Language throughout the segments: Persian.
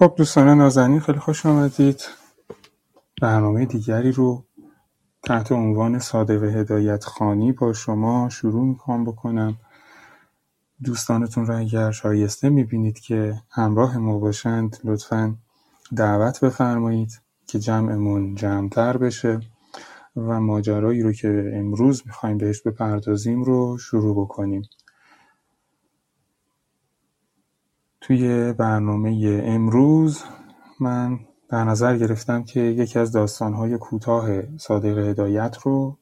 خب دوستان نازنین خیلی خوش آمدید. برنامه دیگری رو تحت عنوان صادق هدایت خانی با شما شروع می‌کنم بکنم. دوستانتون رو اگر شایسته می‌بینید که همراه ما باشند لطفا دعوت بفرمایید که جمعمون جمعتر بشه و ماجرایی رو که امروز می‌خوایم بهش بپردازیم رو شروع بکنیم. توی برنامه امروز من در نظر گرفتم که یکی از داستانهای کوتاه صادق هدایت رو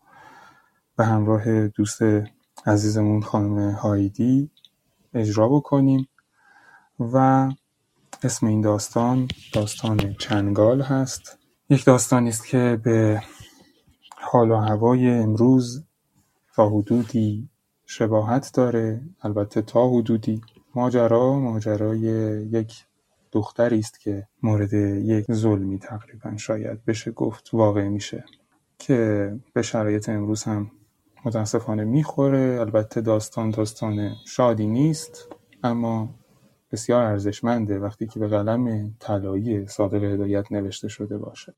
به همراه دوست عزیزمون خانم هایدی اجرا بکنیم و اسم این داستان داستان چنگال هست. یک داستانی است که به حال و هوای امروز تا حدودی شباهت داره البته تا حدودی. ماجرا ماجرای یک دختری است که مورد یک ظلمی تقریبا شاید بشه گفت واقع میشه که به شرایط امروز هم متاسفانه می‌خوره. البته داستان داستان شادی نیست اما بسیار ارزشمنده وقتی که به قلم طلایی صادق هدایت نوشته شده باشه.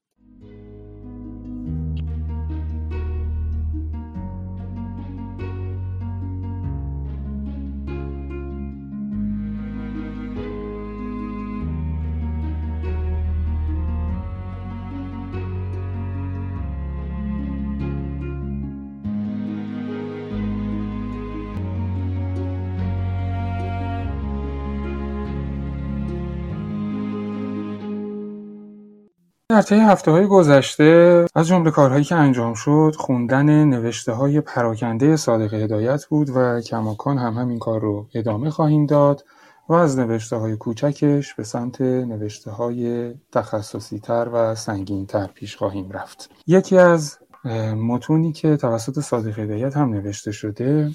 در طی های گذشته از جمله کارهایی که انجام شد خوندن های پراکنده صادق هدایت بود و کماکان هم همین کار رو ادامه خواهیم داد و از های کوچکش به سمت های تخصصی تر و سنگین تر پیش خواهیم رفت. یکی از متونی که توسط صادق هدایت هم نوشته شده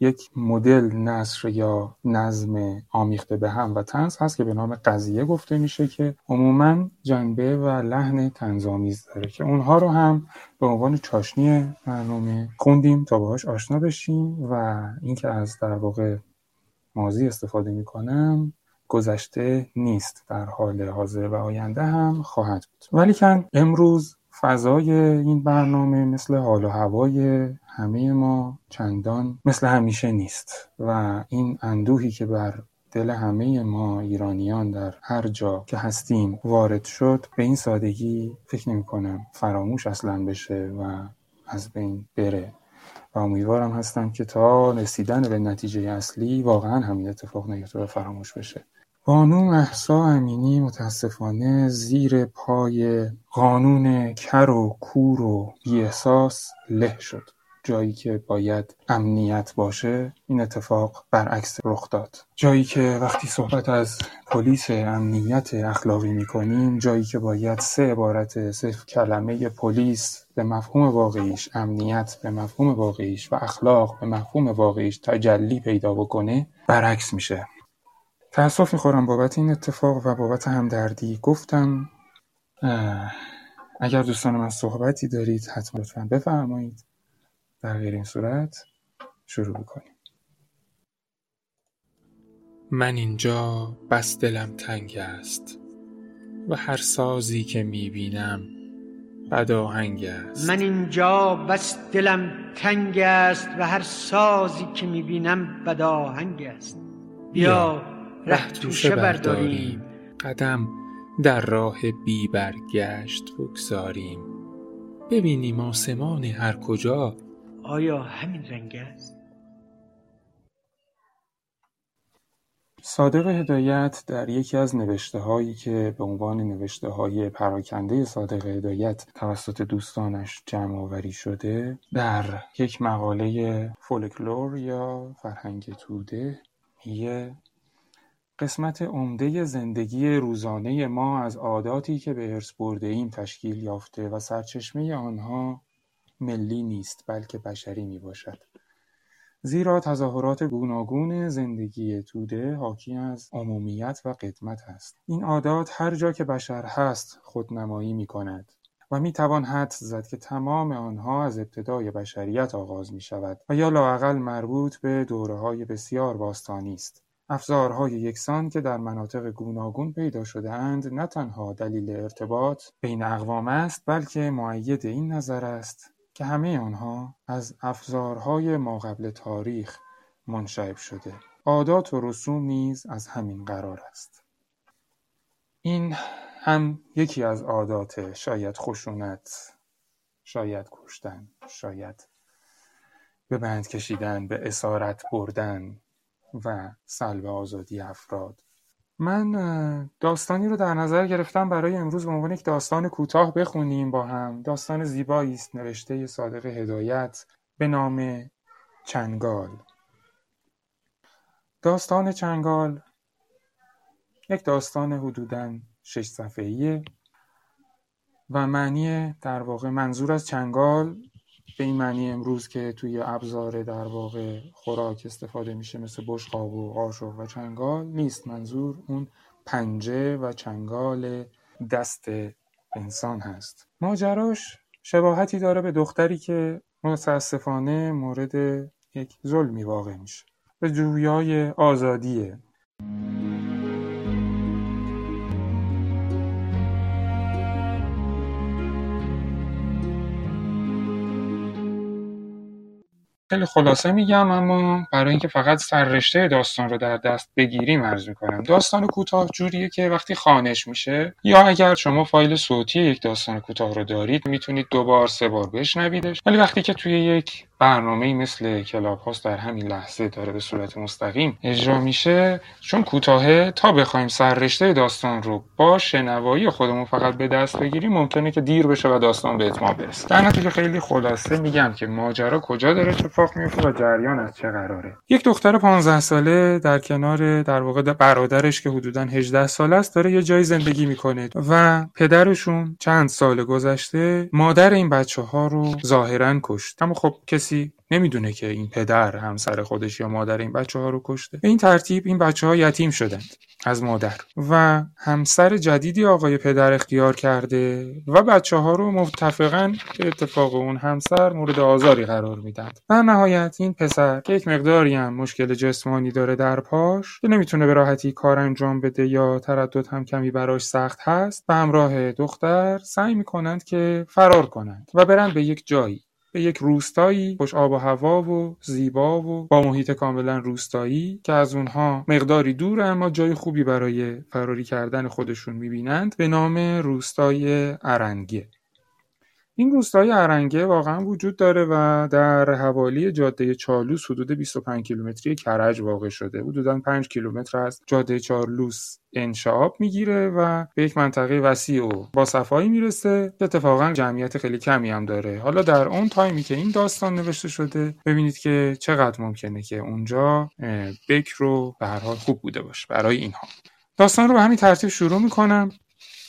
یک مدل نصر یا نظم آمیخته به هم و تنز هست که به نام قضیه گفته میشه که عموما جنبه و لحن تنظامیز داره که اونها رو هم به عنوان چاشنی برنامه خوندیم تا باهاش آشنا بشیم و اینکه از در واقع مازی استفاده می‌کنم گذشته نیست در حال حاضر و آینده هم خواهد بود. ولیکن امروز فضای این برنامه مثل حال و هوای همه ما چندان مثل همیشه نیست و این اندوهی که بر دل همه ما ایرانیان در هر جا که هستیم وارد شد به این سادگی فکر نمی کنم فراموش اصلا بشه و از بین بره. و امیدوارم هستم که تا رسیدن به نتیجه اصلی واقعا همین اتفاق نیفته و فراموش بشه. بانو محسا امینی متاسفانه زیر پای قانون کر و کور و بیاحساس له شد. جایی که باید امنیت باشه این اتفاق برعکس رخ داد. جایی که وقتی صحبت از پلیس امنیت اخلاقی می‌کنیم جایی که باید سه عبارت سه کلمه پلیس به مفهوم واقعیش امنیت به مفهوم واقعیش و اخلاق به مفهوم واقعیش تجلی پیدا بکنه برعکس میشه. تأسف می‌خورم بابت این اتفاق و بابت همدردی. گفتم اگر دوستان من صحبتی دارید حتما لطفا بفرمایید. در غیر این صورت شروع بکنیم من اینجا بس دلم تنگ است و هر سازی که می‌بینم بد آهنگ است. من اینجا بس دلم تنگ است و هر سازی که می‌بینم بد آهنگ است. بیا ره توشه برداریم. قدم در راه بی برگشت بگذاریم. ببینیم آسمان هر کجا آیا همین رنگ است؟ صادق هدایت در یکی از نوشته هایی که به عنوان نوشته های پراکنده صادق هدایت توسط دوستانش جمع آوری شده در یک مقاله فولکلور یا فرهنگ توده میگه قسمت عمده زندگی روزانه ما از عاداتی که به ارث ایم تشکیل یافته و سرچشمه آنها ملی نیست بلکه بشری می باشد. زیرا تظاهرات گوناگون زندگی توده حاکی از عمومیت و قدمت است. این عادات هر جا که بشر هست خودنمایی می کند و می توان حد زد که تمام آنها از ابتدای بشریت آغاز می شود و یا لاقل مربوط به دوره های بسیار باستانی است. افزارهای یکسان که در مناطق گوناگون پیدا اند نه تنها دلیل ارتباط بین اقوام است بلکه معید این نظر است که همه آنها از افزارهای ما قبل تاریخ منشعب شده. عادات و رسوم نیز از همین قرار است. این هم یکی از عادات شاید خشونت شاید کشتن شاید به بند کشیدن به اسارت بردن و سلب آزادی افراد. من داستانی رو در نظر گرفتم برای امروز به عنوان یک داستان کوتاه بخونیم با هم. داستان زیبایی است نوشته صادق هدایت به نام چنگال. داستان چنگال یک داستان حدوداً شش صفحه‌ایه و معنی در واقع منظور از چنگال به این معنی امروز که توی ابزار در واقع خوراک استفاده میشه مثل بشقاب و قاشق و چنگال نیست. منظور اون پنجه و چنگال دست انسان هست. ماجراش شباهتی داره به دختری که متاسفانه مورد یک ظلمی واقع میشه. به جویای آزادیه. خیلی خلاصه میگم اما برای اینکه فقط سررشته داستان رو در دست بگیریم عرض می‌کنم. داستان کوتاه جوریه که وقتی خانش میشه یا اگر شما فایل صوتی یک داستان کوتاه رو دارید می‌تونید دو بار سه بار بشنویدش. ولی وقتی که توی یک برنامه مثل کلاب هاست در همین لحظه داره به صورت مستقیم اجرا میشه. چون کوتاهه تا بخوایم سررشته داستان رو با شنوایی خودمون فقط به دست بگیریم ممکنه که دیر بشه و داستان به اتمام برسه. در نتیجه خیلی خلاصه میگم که ماجرا کجا داره اتفاق میفته و جریان از چه قراره. یک دختر 15 ساله در کنار در واقع برادرش که حدودا 18 ساله است داره یه جایی زندگی می‌کنه و پدرشون چند سال گذشته مادر این بچه ها رو ظاهرا کشت. اما خب کسی نمی‌دونه که این پدر همسر خودش یا مادر این بچه ها رو کشته. به این ترتیب این بچه ها یتیم شدند از مادر و همسر جدیدی آقای پدر اختیار کرده و بچه ها رو متفقا به اتفاق اون همسر مورد آزاری قرار میدن در نهایت این پسر که یک مقداری هم مشکل جسمانی داره در پاش که نمی‌تونه به راحتی کار انجام بده یا تردد هم کمی براش سخت هست. به همراه دختر سعی می‌کنند که فرار کنند و برن به یک جایی. به یک روستایی خوش آب و هوا و زیبا و با محیط کاملا روستایی که از اونها مقداری دور اما جای خوبی برای فراری کردن خودشون می‌بینند به نام روستای ارنگه. این روستای ارنگه واقعا وجود داره و در حوالی جاده چالوس حدود 25 کیلومتری کرج واقع شده. حدودا 5 کیلومتر از جاده چالوس انشعاب می‌گیره و به یک منطقه وسیع و با صفایی می‌رسه. که اتفاقا جمعیت خیلی کمی هم داره. حالا در اون تایمی که این داستان نوشته شده ببینید که چقدر ممکنه که اونجا بکر رو به هر حال خوب بوده باشه برای اینها. داستان رو به همین ترتیب شروع می‌کنم.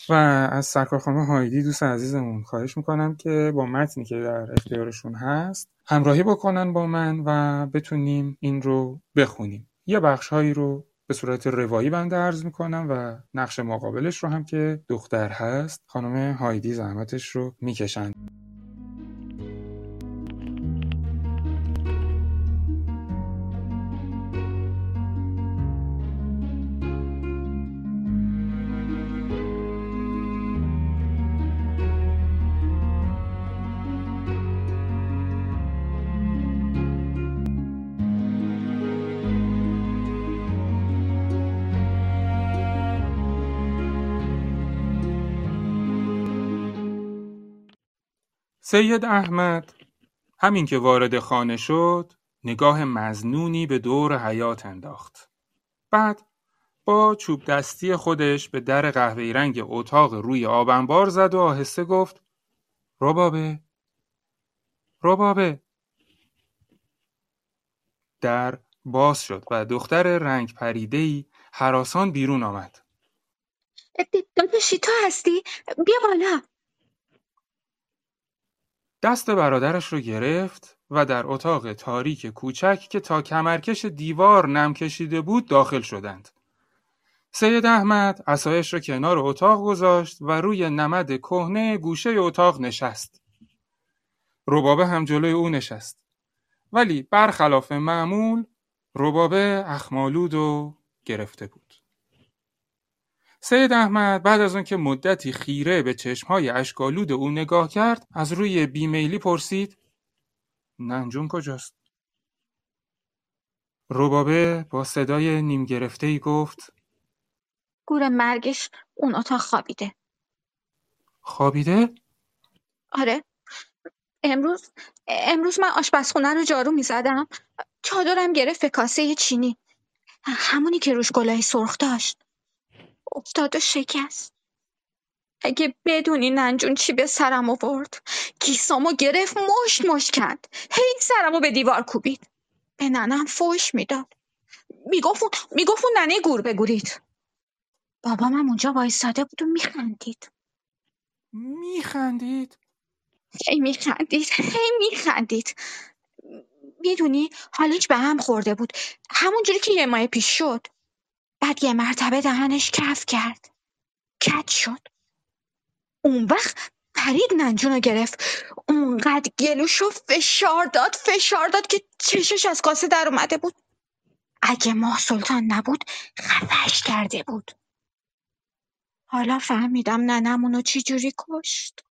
و از سرکارخانه هایدی دوست عزیزمون خواهش می‌کنم که با متنی که در اختیارشون هست همراهی بکنن با من و بتونیم این رو بخونیم. یه بخشهایی رو به صورت روایی بنده عرض می‌کنم و نقش مقابلش رو هم که دختر هست خانم هایدی زحمتش رو می‌کشند سید احمد همین که وارد خانه شد نگاه مزنونی به دور حیات انداخت. بعد با چوب دستی خودش به در قهوه‌ای رنگ اتاق روی آبنبار زد و آهسته گفت ربابه ربابه در باز شد و دختر رنگ پریدهی حراسان بیرون آمد. داداشی تو هستی؟ بیا بالا دست برادرش رو گرفت و در اتاق تاریک کوچک که تا کمرکش دیوار نم کشیده بود داخل شدند. سید احمد اسایش را کنار اتاق گذاشت و روی نمد کهنه گوشه اتاق نشست. ربابه هم جلوی او نشست. ولی برخلاف معمول ربابه اخمالود و گرفته بود. سید احمد بعد از که مدتی خیره به چشمهای اشکالود او نگاه کرد از روی بیمیلی پرسید ننجون کجاست؟ روبابه با صدای نیم گرفته ای گفت گور مرگش اون اتاق خوابیده. خوابیده؟ آره. امروز امروز من آشپزخونه رو جارو می‌زدم. چادرم گرفت به کاسه چینی. همونی که روش گلای سرخ داشت. افتاد و شکست. اگه بدونی ننجون چی به سرم آورد. کیسامو گرفت مشت مشت کرد. هی سرمو به دیوار کوبید. به ننم فوش می‌داد. می‌گفت می‌گفت ننه گور بگورید. بابام هم اونجا وایستاده بود و میخندید. میخندید؟ هی میخندید. هی میخندید. می‌دونی حالش به هم خورده بود. همونجوری که یه ماه پیش شد. بعد یه مرتبه دهنش کف کرد. کت شد. اون وقت پرید ننجون گرفت. اونقدر گلوشو فشار داد فشار داد که چشش از کاسه در اومده بود. اگه ماه سلطان نبود خفش کرده بود. حالا فهمیدم ننمونو چی جوری کشت.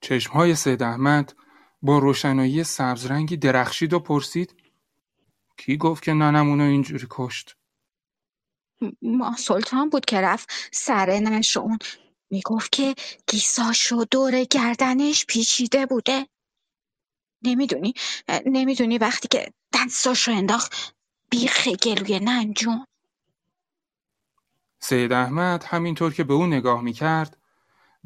چشمهای سید احمد با روشنایی سبزرنگی درخشید و پرسید کی گفت که ننمونو اینجوری کشت؟ ما سلطان بود که رفت سر نشون می‌گفت که گیساشو دور گردنش پیچیده بوده. نمی‌دونی؟ نمی‌دونی وقتی که دستاشو انداخت بیخ گلوی ننجون. سید احمد همینطور که به او نگاه می‌کرد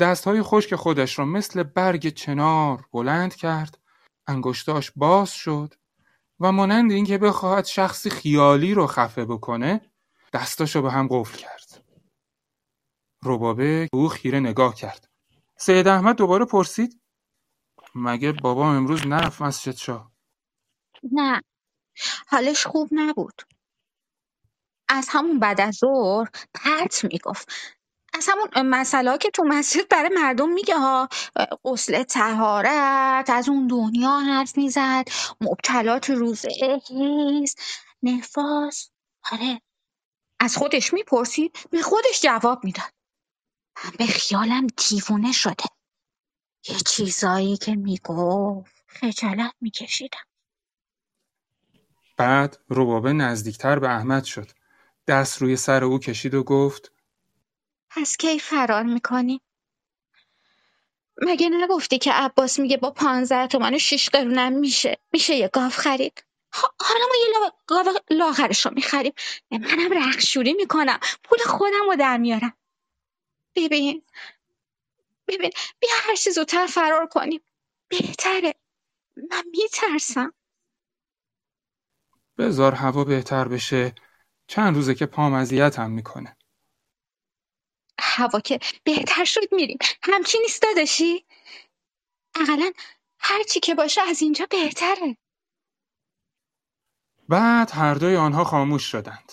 دستهای خشک خودش را مثل برگ چنار بلند کرد انگشتاش باز شد. و مانند اینکه بخواهد شخصی خیالی رو خفه بکنه دستاشو به هم قفل کرد. ربابه او خیره نگاه کرد. سید احمد دوباره پرسید مگه بابا امروز نرفت مسجد شاه؟ نه حالش خوب نبود. از همون بعد از ظهر پرت می‌گفت. از همون مسئله که تو مسجد برای مردم میگه ها غسل تهارت از اون دنیا حرف می‌زد مبتلات روزه هیز نفاس. آره. از خودش می‌پرسید به خودش جواب می‌داد. من به خیالم دیوونه شده. یه چیزایی که می‌گفت خجالت میکشیدم. بعد روبابه نزدیکتر به احمد شد. دست روی سر او کشید و گفت از کی فرار می‌کنی؟ مگه نگفتی که عباس میگه با پانزده تومن و شیش قرونم میشه؟ میشه یه گاو خرید؟ حالا ما یه گاو لاغرش رو می‌خریم منم رخشوری می‌کنم. پول خودم رو در میارم. ببین ببین بیا هر چی زودتر فرار کنیم. بهتره. من میترسم. بذار هوا بهتر بشه. چند روزه که پام اذیتم می‌کنه. هوا که بهتر شد میریم. همچی نیست داداشی. اقلا هرچی که باشه از اینجا بهتره. بعد هر دوی آنها خاموش شدند.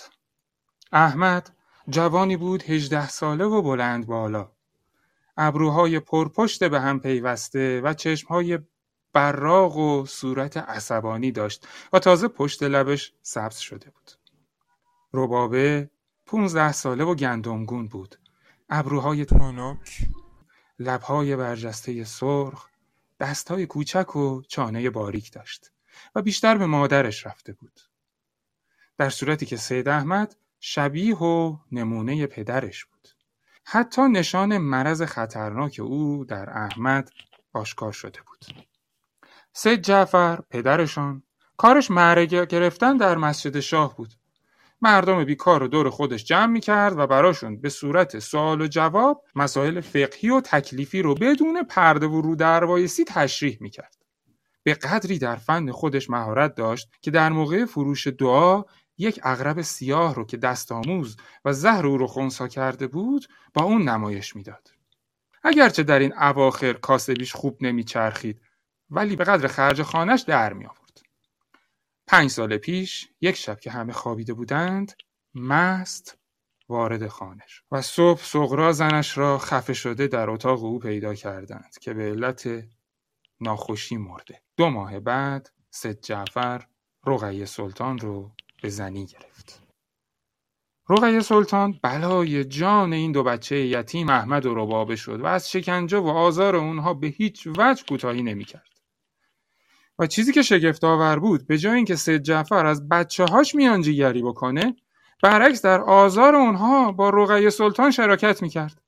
احمد جوانی بود هجده ساله و بلند بالا. ابروهای پرپشت به هم پیوسته و چشمهای براق و صورت عصبانی داشت و تازه پشت لبش سبز شده بود. ربابه پونزده ساله و گندمگون بود. ابروهای تانک لبهای برجسته سرخ دستهای کوچک و چانه باریک داشت و بیشتر به مادرش رفته بود. در صورتی که سید احمد شبیه و نمونه پدرش بود. حتی نشان مرض خطرناک او در احمد آشکار شده بود. سید جعفر پدرشان کارش معرگه گرفتن در مسجد شاه بود. مردم بیکار رو دور خودش جمع می کرد و براشون به صورت سوال و جواب مسائل فقهی و تکلیفی رو بدون پرده و رو دروایسی تشریح می کرد. به قدری در فن خودش مهارت داشت که در موقع فروش دعا یک اغرب سیاه رو که دست آموز و زهر او رو خونسا کرده بود با اون نمایش می‌داد. اگرچه در این اواخر کاسبیش خوب نمیچرخید ولی به قدر خرج خانش در می آورد. پنج سال پیش یک شب که همه خوابیده بودند مست وارد خانه شد و صبح سغرا زنش را خفه شده در اتاق او پیدا کردند که به علت ناخوشی مرده دو ماه بعد سید جعفر رقیه سلطان رو به زنی گرفت. رقیه سلطان بلای جان این دو بچه یتیم احمد و ربابه شد و از شکنجه و آزار اونها به هیچ وجه کوتاهی نمی‌کرد. و چیزی که شگفت آور بود به جای اینکه سید جعفر از بچه هاش میانجیگری بکنه برعکس در آزار اونها با رقیه سلطان شراکت می‌کرد.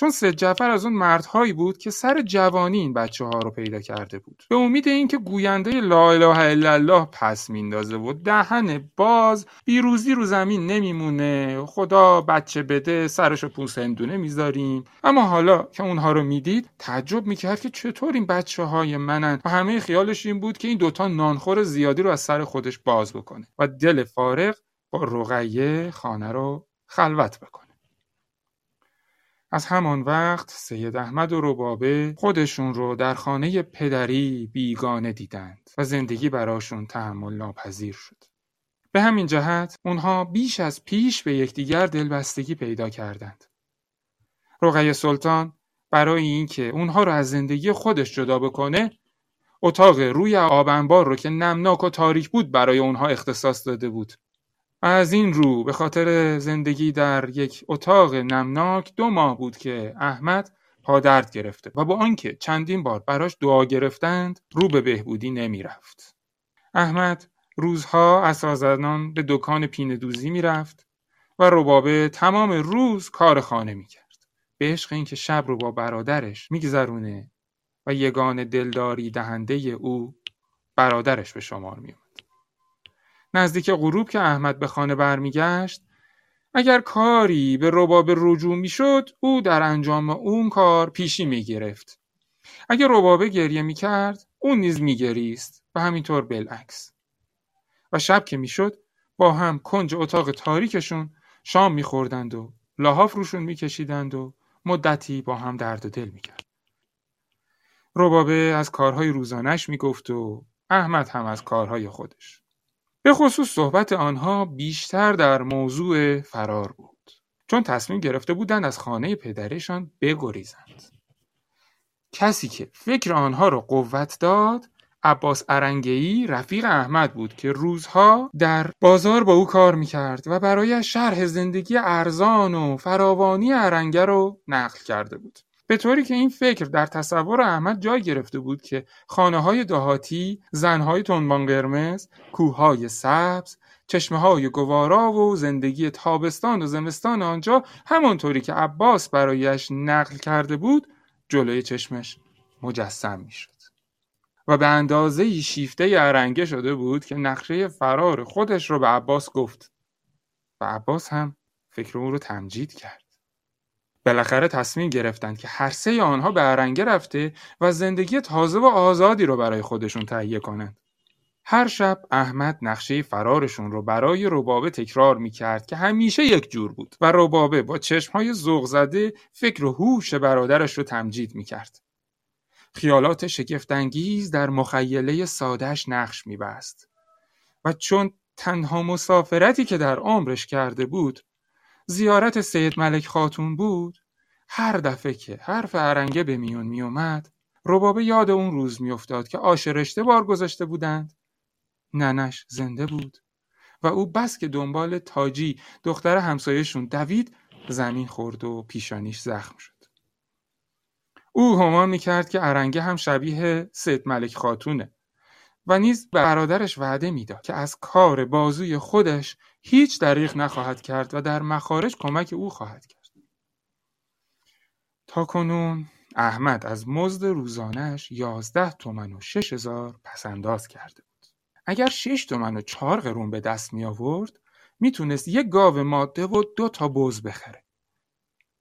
چون سید جعفر از اون مردهایی بود که سر جوانی این بچه ها رو پیدا کرده بود. به امید اینکه گوینده لا اله الا الله پس میندازه و دهن باز بیروزی رو زمین نمیمونه. خدا بچه بده سرشو پوست هندونه می‌ذاریم. اما حالا که اونها رو می‌دید تعجب می‌کرد که چطور این بچه های منن. و همه خیالش این بود که این دوتا نانخور زیادی رو از سر خودش باز بکنه و دل فارغ با رقیه خانه رو خلوت بکنه. از همان وقت سید احمد و ربابه خودشون رو در خانه پدری بیگانه دیدند و زندگی براشون تحمل ناپذیر شد. به همین جهت اونها بیش از پیش به یکدیگر دلبستگی پیدا کردند. رقیه سلطان برای اینکه اونها رو از زندگی خودش جدا بکنه اتاق روی آبنبار رو که نمناک و تاریک بود برای اونها اختصاص داده بود از این رو به خاطر زندگی در یک اتاق نمناک دو ماه بود که احمد پادرد گرفته و با آنکه چندین بار براش دعا گرفتند رو به بهبودی نمی رفت. احمد روزها اسازنان به دکان پینه دوزی می رفت و ربابه تمام روز کار خانه می کرد. به عشق اینکه شب رو با برادرش میگذرونه و یگان دلداری دهنده او برادرش به شمار می نزدیک غروب که احمد به خانه برمیگشت اگر کاری به رباب رجوع می‌شد او در انجام اون کار پیشی می‌گرفت. اگر ربابه گریه می‌کرد اون نیز میگریست و همینطور بالعکس. و شب که می‌شد با هم کنج اتاق تاریکشون شام میخوردند و لحاف روشون میکشیدند و مدتی با هم درد و دل می‌کرد ربابه از کارهای روزانش می‌گفت و احمد هم از کارهای خودش. به خصوص صحبت آنها بیشتر در موضوع فرار بود چون تصمیم گرفته بودند از خانه پدرشان بگریزند کسی که فکر آنها را قوت داد عباس ارنگی رفیق احمد بود که روزها در بازار با او کار می‌کرد و برای شرح زندگی ارزان و فراوانی ارنگه رو نقل کرده بود. به طوری که این فکر در تصور احمد جای گرفته بود که خانه های دهاتی، زنهای تنبان قرمز، کوههای سبز، چشمه های گوارا و زندگی تابستان و زمستان آنجا همانطوری که عباس برایش نقل کرده بود جلوی چشمش مجسم می‌شد. و به اندازه شیفته ارنگه شده بود که نقشه فرار خودش رو به عباس گفت و عباس هم فکر او رو تمجید کرد. بالاخره تصمیم گرفتند که هر سه آنها به ارنگه رفته و زندگی تازه و آزادی رو برای خودشون تهیه کنند. هر شب احمد نقشه فرارشون رو برای ربابه تکرار می کرد که همیشه یک جور بود و ربابه با چشمهای زوغ زده فکر و هوش برادرش رو تمجید می کرد. خیالات شگفتانگیز در مخیله سادش نقش می بست. و چون تنها مسافرتی که در عمرش کرده بود زیارت سید ملک خاتون بود هر دفعه که حرف ارنگه به میون میومد ربابه یاد اون روز میافتاد که آش رشته بار گذاشته بودند. ننش زنده بود و او بس که دنبال تاجی دختر همسایهشون دوید زمین خورد و پیشانیش زخم شد. او همان می‌کرد که ارنگه هم شبیه سید ملک خاتونه و نیز برادرش وعده می‌داد که از کار بازوی خودش هیچ دریغ نخواهد کرد و در مخارج کمک او خواهد کرد. تا کنون احمد از مزد روزانش یازده تومن و شش هزار پسنداز کرده بود. اگر شش تومن و چهار قرون به دست می آورد می‌تونست یک گاو ماده و دو تا بز بخره.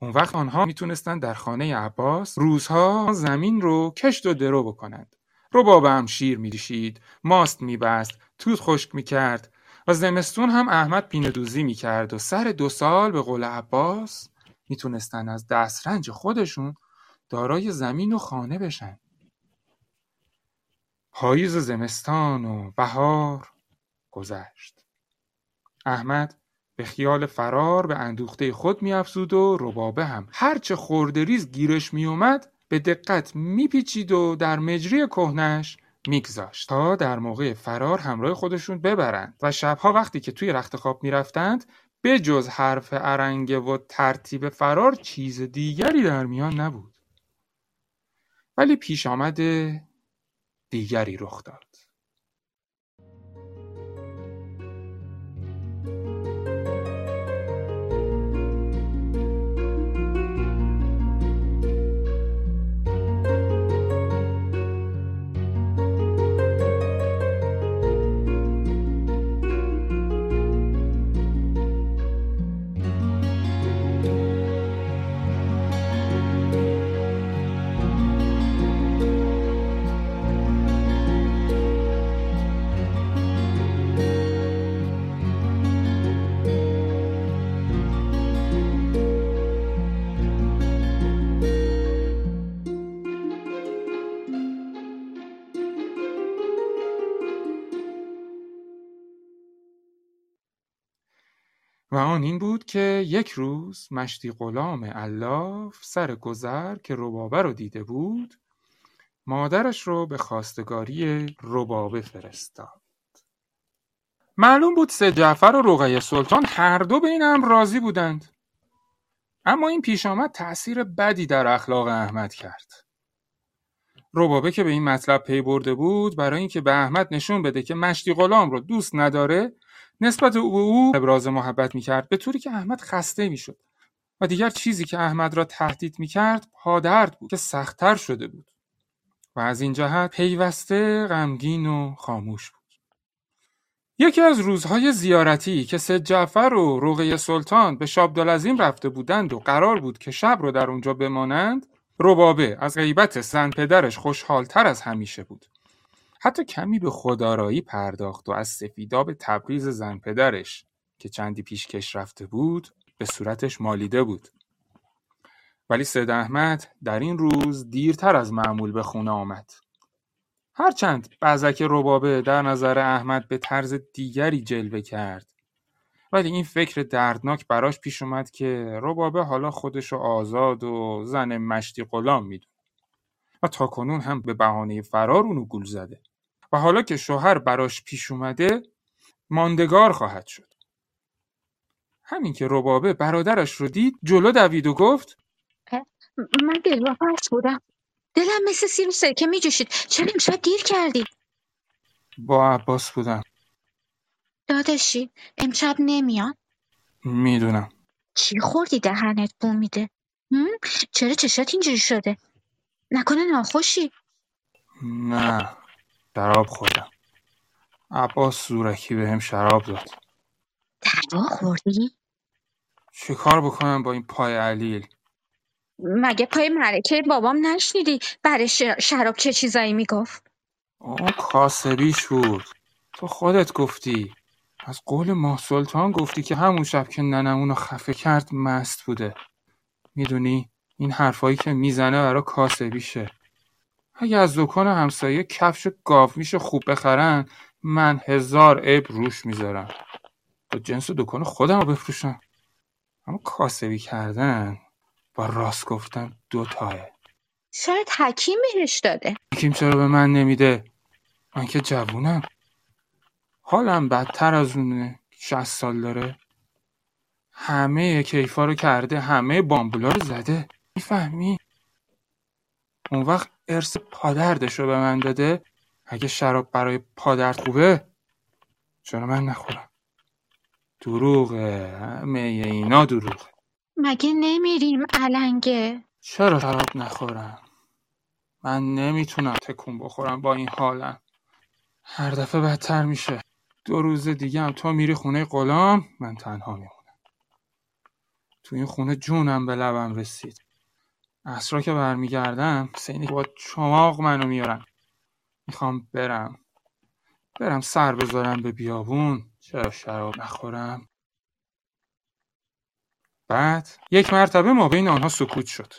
اون وقت آنها می‌تونستند در خانه عباس روزها زمین رو کشت و درو بکنند. ربابه هم شیر میدیشید، ماست میبست، توت خشک می‌کرد و زمستون هم احمد پینه دوزی می‌کرد و سر دو سال به قول عباس می‌تونستن از دسترنج خودشون دارای زمین و خانه بشن. پاییز زمستان و بهار گذشت. احمد به خیال فرار به اندوخته خود میافزود و ربابه هم هرچه ریز گیرش میومد به دقت میپیچید و در مجری کهنش میگذاشت تا در موقع فرار همراه خودشون ببرند و شبها وقتی که توی رخت خواب می‌رفتند به جز حرف ارنگه و ترتیب فرار چیز دیگری در میان نبود. ولی پیش آمده دیگری رخ داد. و آن این بود که یک روز مشتی غلام الاف سر گذر که ربابه رو دیده بود مادرش رو به خواستگاری ربابه فرستاد. معلوم بود سه جعفر و رقیه سلطان هر دو به این امر راضی بودند. اما این پیش آمد تأثیر بدی در اخلاق احمد کرد. ربابه که به این مطلب پی برده بود برای اینکه به احمد نشون بده که مشتی غلام رو دوست نداره نسبت او به او ابراز محبت می‌کرد به طوری که احمد خسته می‌شد. و دیگر چیزی که احمد را تهدید می‌کرد پادرد بود که سختتر شده بود. و از این جهت پیوسته غمگین و خاموش بود. یکی از روزهای زیارتی که سید جعفر و رقیه سلطان به شابدالعظیم رفته بودند و قرار بود که شب رو در اونجا بمانند ربابه از غیبت زن پدرش خوشحالتر از همیشه بود. حتی کمی به خودآرایی پرداخت و از سفیداب تبریز زن پدرش که چندی پیش کش رفته بود به صورتش مالیده بود. ولی سید احمد در این روز دیرتر از معمول به خونه آمد. هرچند بعضک ربابه در نظر احمد به طرز دیگری جلوه کرد. ولی این فکر دردناک براش پیش اومد که ربابه حالا خودشو آزاد و زن مشتی غلام می‌دونه. و تا کنون هم به بهانه فرار اونو گول زده. و حالا که شوهر براش پیش اومده ماندگار خواهد شد. همین که ربابه برادرش رو دید جلو دوید و گفت من دلواپس بودم. دلم مثل سیر و سرکه میجوشید. چرا امشب دیر کردی؟ با عباس بودم. داداشی امشب نمیان؟ می‌دونم. چی خوردی دهنت بو میده؟ چرا چشات اینجوری شده؟ نکنه ناخوشی؟ نه. شراب خوردم. عباس زورکی به هم شراب داد. دوا خوردی؟ چی کار بکنم با این پای علیل؟ مگه پای مرکه بابام نشنیدی؟ برای شراب چه چیزایی می‌گفت؟ اون کاسبیش بود تو خودت گفتی. از قول ماه سلطان گفتی که همون شب که ننمونو خفه کرد مست بوده. می‌دونی؟ این حرفایی که می‌زنه برا کاسبیشه اگه از دکان همسایه کفش گاومیش خوب بخرن من هزار عیب روش می‌ذارم. با جنس دکان خودم رو بفروشم. اما کاسبی کردن با راست گفتن دوتاه شاید حکیم بهش داده. حکیم چرا به من نمیده؟ من که جوونم. حالم بدتر از اونه شست سال داره. همه کیفا رو کرده همه بامبولا رو زده. می‌فهمی؟ اون وقت ارث پادردش رو به من داده. اگه شراب برای پادرد خوبه چرا من نخورم؟ دروغه همه اینا دروغه. مگه نمیریم علنگه؟ چرا شراب نخورم؟ من نمی‌تونم تکون بخورم با این حالم. هر دفعه بدتر میشه. دو روز دیگه هم تا میری خونه غلام من تنها میمونم. تو این خونه جونم به لبم رسید. عصرا که برمیگردم سینی با چماق منو میارن. می‌خوام برم. برم سر بذارم به بیابون. چرا شراب نخورم؟ بعد یک مرتبه ما بین آنها سکوت شد.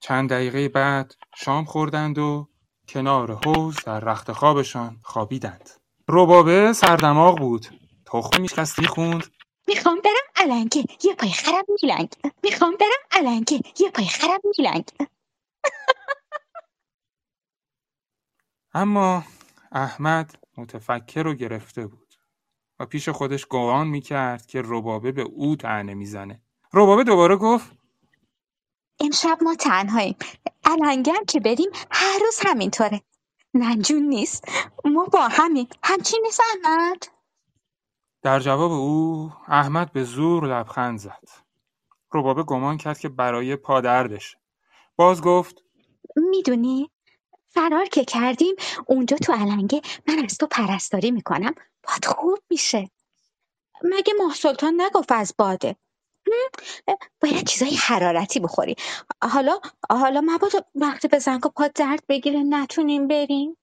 چند دقیقه بعد شام خوردند و کنار حوز در رخت خوابشان خوابیدند. ربابه سردماغ بود. تخم میشکست خوند. می‌خوام برم علنگه یه پای خرم میلنگ. می‌خوام برم علنگه یه پای خرم میلنگ. اما احمد متفکر و گرفته بود و پیش خودش گوان می‌کرد که ربابه به او تعنه می‌زنه. ربابه دوباره گفت امشب ما تنهاییم. الانگم که بریم هر روز همینطوره. ننجون نیست. ما با همین همچین نیست احمد؟ در جواب او احمد به زور لبخند زد. ربابه گمان کرد که برای پادردش باز گفت می‌دونی فرار که کردیم اونجا تو علنگه من از تو پرستاری می‌کنم. باد خوب میشه. مگه ماه سلطان نگفت از باده؟ باید چیزای حرارتی بخوری. حالا حالا مبادا وقتی به زنگ پا درد بگیره نتونیم بریم.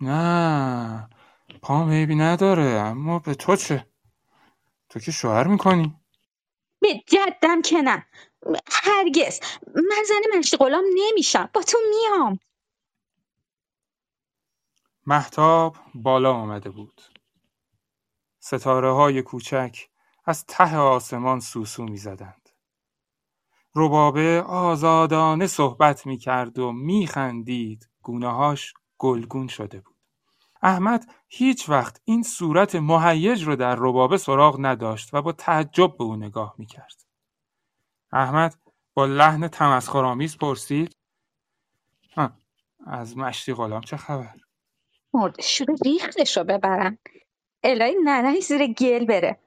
نه. پام عیبی نداره. اما به تو چه؟ تو که شوهر می‌کنی. به جدم که نه. هرگز. من زن مشتی غلام نمیشم. با تو میام. محتاب بالا آمده بود. ستاره های کوچک از ته آسمان سوسو می زدند. ربابه آزادانه صحبت می کرد و می خندید گونههاش گلگون شده بود. احمد هیچ وقت این صورت مهیج رو در ربابه سراغ نداشت و با تعجب به او نگاه می کرد. احمد با لحن تمسخرآمیز پرسید از مشتی غلام چه خبر؟ مرد شده ریختش رو ببرن. الهی ننهی زیر گل بره.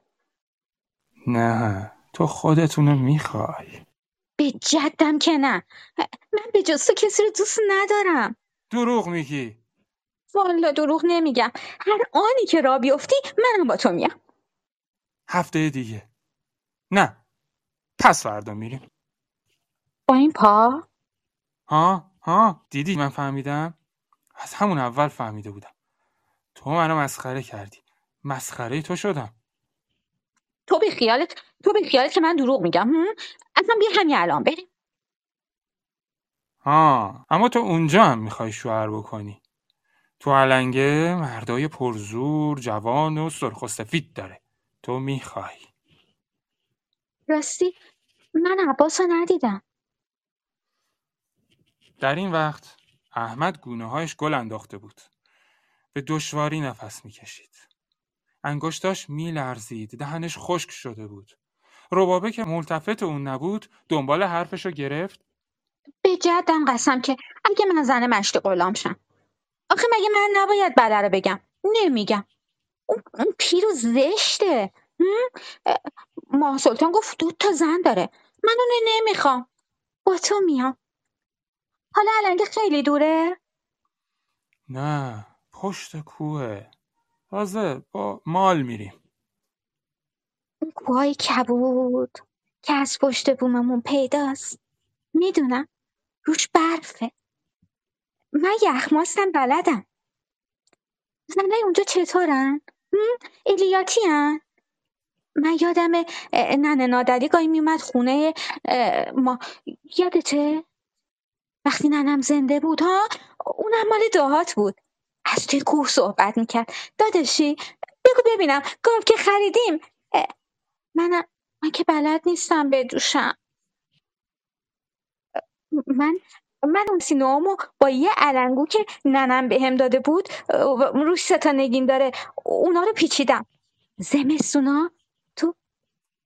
نه تو خودتونو می‌خوای. به جدم که نه. من به جز تو کسی رو دوست ندارم. دروغ میگی. والا دروغ نمیگم. هر آنی که را بیفتی منم با تو میام. هفته دیگه. نه. پس فردا میریم. با این پا؟ ها؟ ها؟ دیدی من فهمیدم؟ از همون اول فهمیده بودم. تو منو مسخره کردی. مسخره تو شدم. تو به خیالت تو به خیالت که من دروغ میگم اصلا بیا همین الان بریم. ها اما تو اونجا هم می‌خوای شوهر بکنی. تو علنگه مردای پرزور جوان و سرخ و سفید داره. تو می‌خوای. راستی من عباس رو ندیدم. در این وقت احمد گونه هایش گل انداخته بود. به دشواری نفس می‌کشید. انگشتاش میلرزید دهنش خشک شده بود. ربابه که ملتفت اون نبود دنبال حرفشو گرفت. به جدم قسم که اگه من زن مشتی غلام شم. آخه مگه من نباید بله رو بگم؟ نمیگم. اون, اون پیر و زشته. ماه سلطان گفت دو تا زن داره. من اونو نمی‌خوام. با تو میام. حالا علنگه خیلی دوره؟ نه پشت کوه. تازه با مال میریم. اون کوهای کبود. که از پشت بوممون پیداست. می‌دونم. روش برفه. من یخماستم بلدم. زنه اونجا چطورن؟ الیاتی هن؟ من یادم ننه نادری گاهی میومد خونه ما. یادته؟ وقتی ننم زنده بود ها؟ اونم مال دهات بود. از توی کوه صحبت می‌کرد. داداشی بگو ببینم گاو که خریدیم. منم من که بلد نیستم بدوشم. من من اون سینوامو با یه علنگو که ننم بهم داده بود روش ستا نگین داره اونا رو پیچیدم. زمستونا؟ تو؟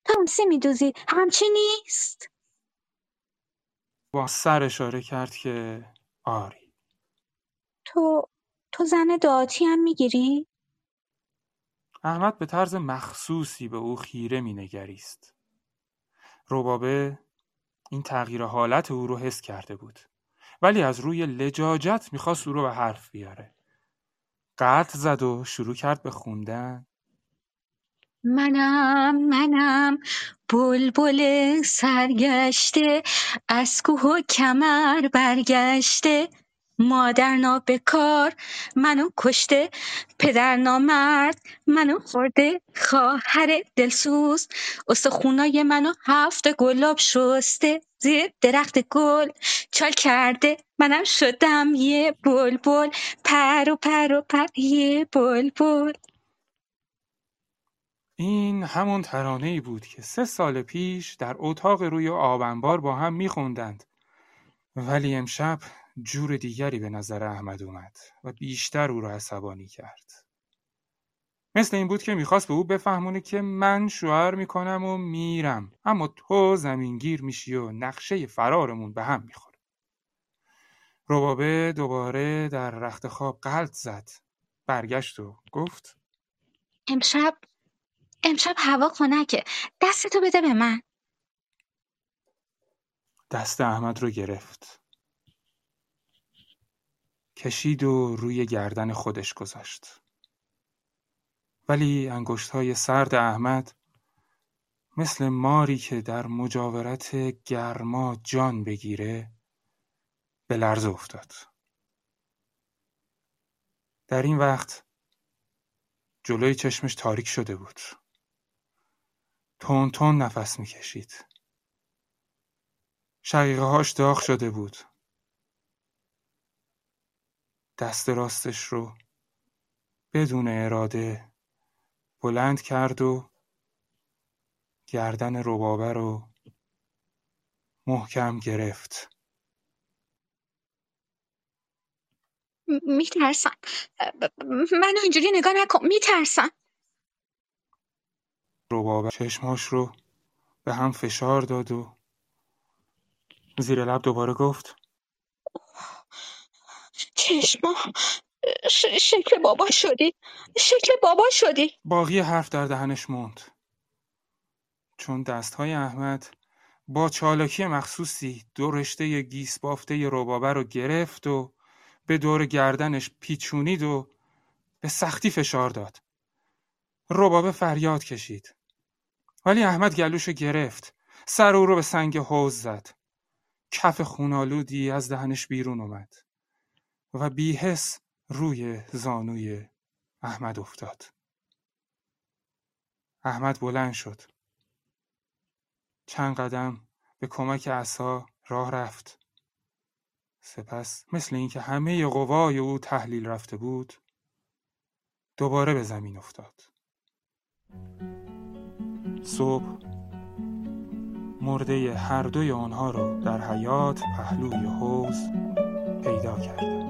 تا اون سی میدوزی؟ همچی نیست؟ با سر اشاره کرد که آری. تو تو زن دعاتی هم می‌گیری؟ احمد به طرز مخصوصی به او خیره مینگریست. ربابه این تغییر حالت او رو حس کرده بود. ولی از روی لجاجت می‌خواست او رو به حرف بیاره. قطع زد و شروع کرد به خوندن. منم منم بلبل سرگشته از کوه و کمر برگشته. مادر نابکار منو کشته پدر نامرد منو خورده خواهر دلسوز استخونای منو هفت گلاب شسته زیر درخت گل چال کرده منم شدم یه بلبل پر و پر و پر یه بلبل. این همون ترانه ای بود که سه سال پیش در اتاق روی آبنبار با هم میخوندند. ولی امشب جور دیگری به نظر احمد اومد و بیشتر او را عصبانی کرد. مثل این بود که می‌خواست به او بفهمونه که من شوهر می‌کنم و میرم اما تو زمینگیر میشی و نقشه فرارمون به هم می‌خوره. ربابه دوباره در رخت خواب قلط زد. برگشت و گفت امشب امشب هوا خنکه دستتو بده به من دست احمد رو گرفت کشید و روی گردن خودش گذاشت. ولی انگشت های سرد احمد مثل ماری که در مجاورت گرما جان بگیره به لرز افتاد. در این وقت جلوی چشمش تاریک شده بود. تون تون نفس می‌کشید. شقیقه هاش داغ شده بود. دست راستش رو بدون اراده بلند کرد و گردن ربابه رو محکم گرفت. میترسم. من اینجوری نگاه نکن. میترسم. ربابه چشماش رو به هم فشار داد و زیر لب دوباره گفت چشما شکل بابا شدی؟ شکل بابا شدی؟ باقی حرف در دهنش موند. چون دستهای احمد با چالاکی مخصوصی دو رشته گیس بافته ربابه رو گرفت و به دور گردنش پیچونید و به سختی فشار داد. ربابه فریاد کشید. ولی احمد گلوش گرفت. سر او رو به سنگ حوز زد. کف خونالودی از دهنش بیرون اومد. و بیهس روی زانوی احمد افتاد. احمد بلند شد. چند قدم به کمک عصا راه رفت. سپس مثل اینکه همه قوای او تحلیل رفته بود دوباره به زمین افتاد. صبح مرده هر دوی آنها را در حیات پهلوی حوز پیدا کرد.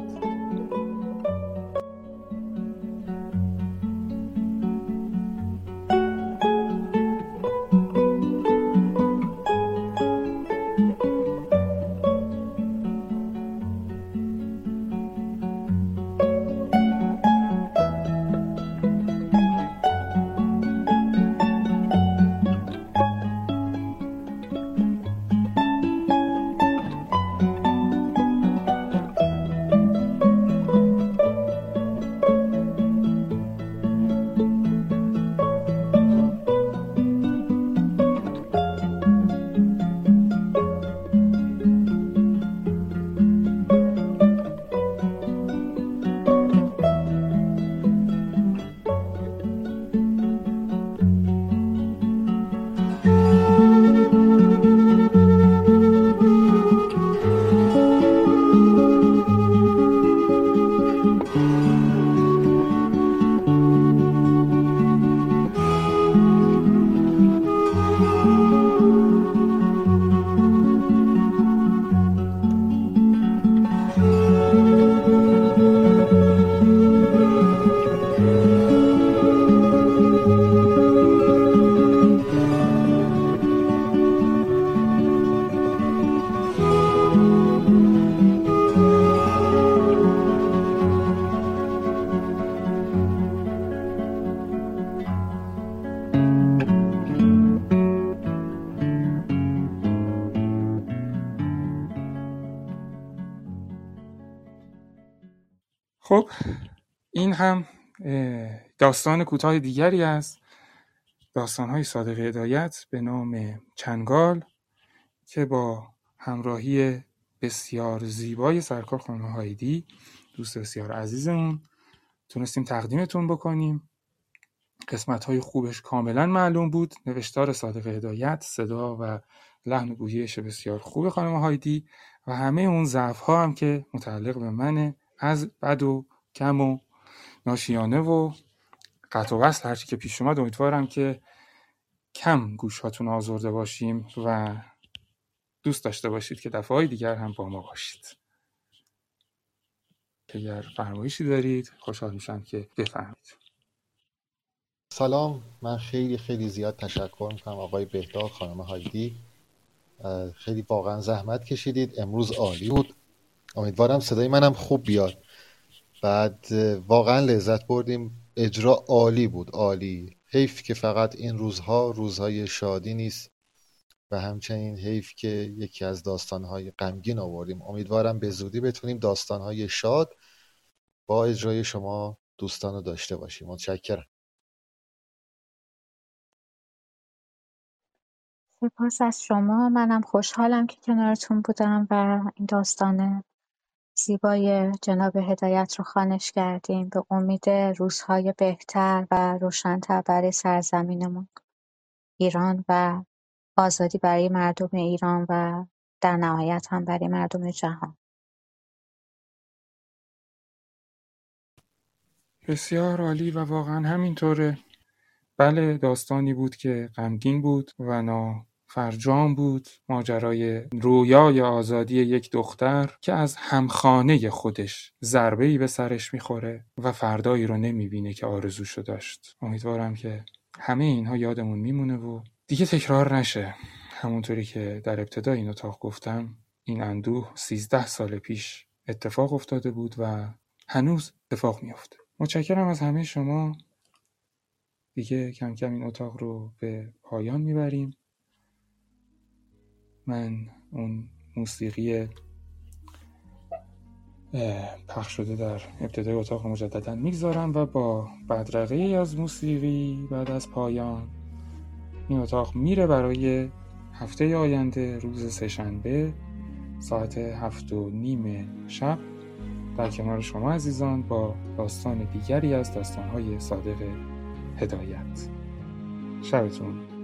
خب این هم داستان کوتاه دیگری از داستانهای صادق هدایت به نام چنگال که با همراهی بسیار زیبای سرکار خانم هایدی دوست بسیار عزیزمون تونستیم تقدیمتون بکنیم. قسمت های خوبش کاملا معلوم بود. نوشتار صادق هدایت صدا و لحن گویش بسیار خوب خانم هایدی و همه اون ضعف ها هم که متعلق به منه. از بد و کم و ناشیانه و قطع و وصل هرچی که پیش اومد امیدوارم که کم گوشاتون آزرده باشیم و دوست داشته باشید که دفعه دیگر هم با ما باشید. اگر فرمایشی دارید خوشحال میشم که بفهمید سلام. من خیلی خیلی زیاد تشکر می‌کنم آقای بهداد خانم هایدی. خیلی واقعا زحمت کشیدید. امروز عالی بود. امیدوارم صدای منم خوب بیاد. بعد واقعا لذت بردیم. اجرا عالی بود عالی. حیف که فقط این روزها روزهای شادی نیست. و همچنین حیف که یکی از داستانهای غمگین آوردیم. امیدوارم به زودی بتونیم داستانهای شاد با اجرای شما دوستان رو داشته باشیم. متشکرم. سپاس از شما. منم خوشحالم که کنارتون بودم و این داستان زیبای جناب هدایت رو خانش کردیم. به امید روزهای بهتر و روشنتر برای سرزمینمون. ایران و آزادی برای مردم ایران و در نهایت هم برای مردم جهان. بسیار عالی و واقعا همینطوره. بله داستانی بود که غمگین بود و فرجام بود ماجرای رویای آزادی یک دختر که از همخانه خودش ضربه به سرش می‌خوره و فردایی رو نمی‌بینه که آرزوشو داشت. امیدوارم که همه اینها یادمون میمونه و دیگه تکرار نشه. همونطوری که در ابتدا این اتاق گفتم این اندوه سیزده سال پیش اتفاق افتاده بود و هنوز اتفاق میافته. متشکرم از همه شما. دیگه کم کم این اتاق رو به پایان می‌بریم. من اون موسیقی پخش شده در ابتدای اتاق مجددا می‌گذارم و با بدرقه از موسیقی بعد از پایان این اتاق میره برای هفته آینده روز سهشنبه ساعت هفت و نیم شب. در کنار شما عزیزان با داستان دیگری از داستانهای صادق هدایت. شبتون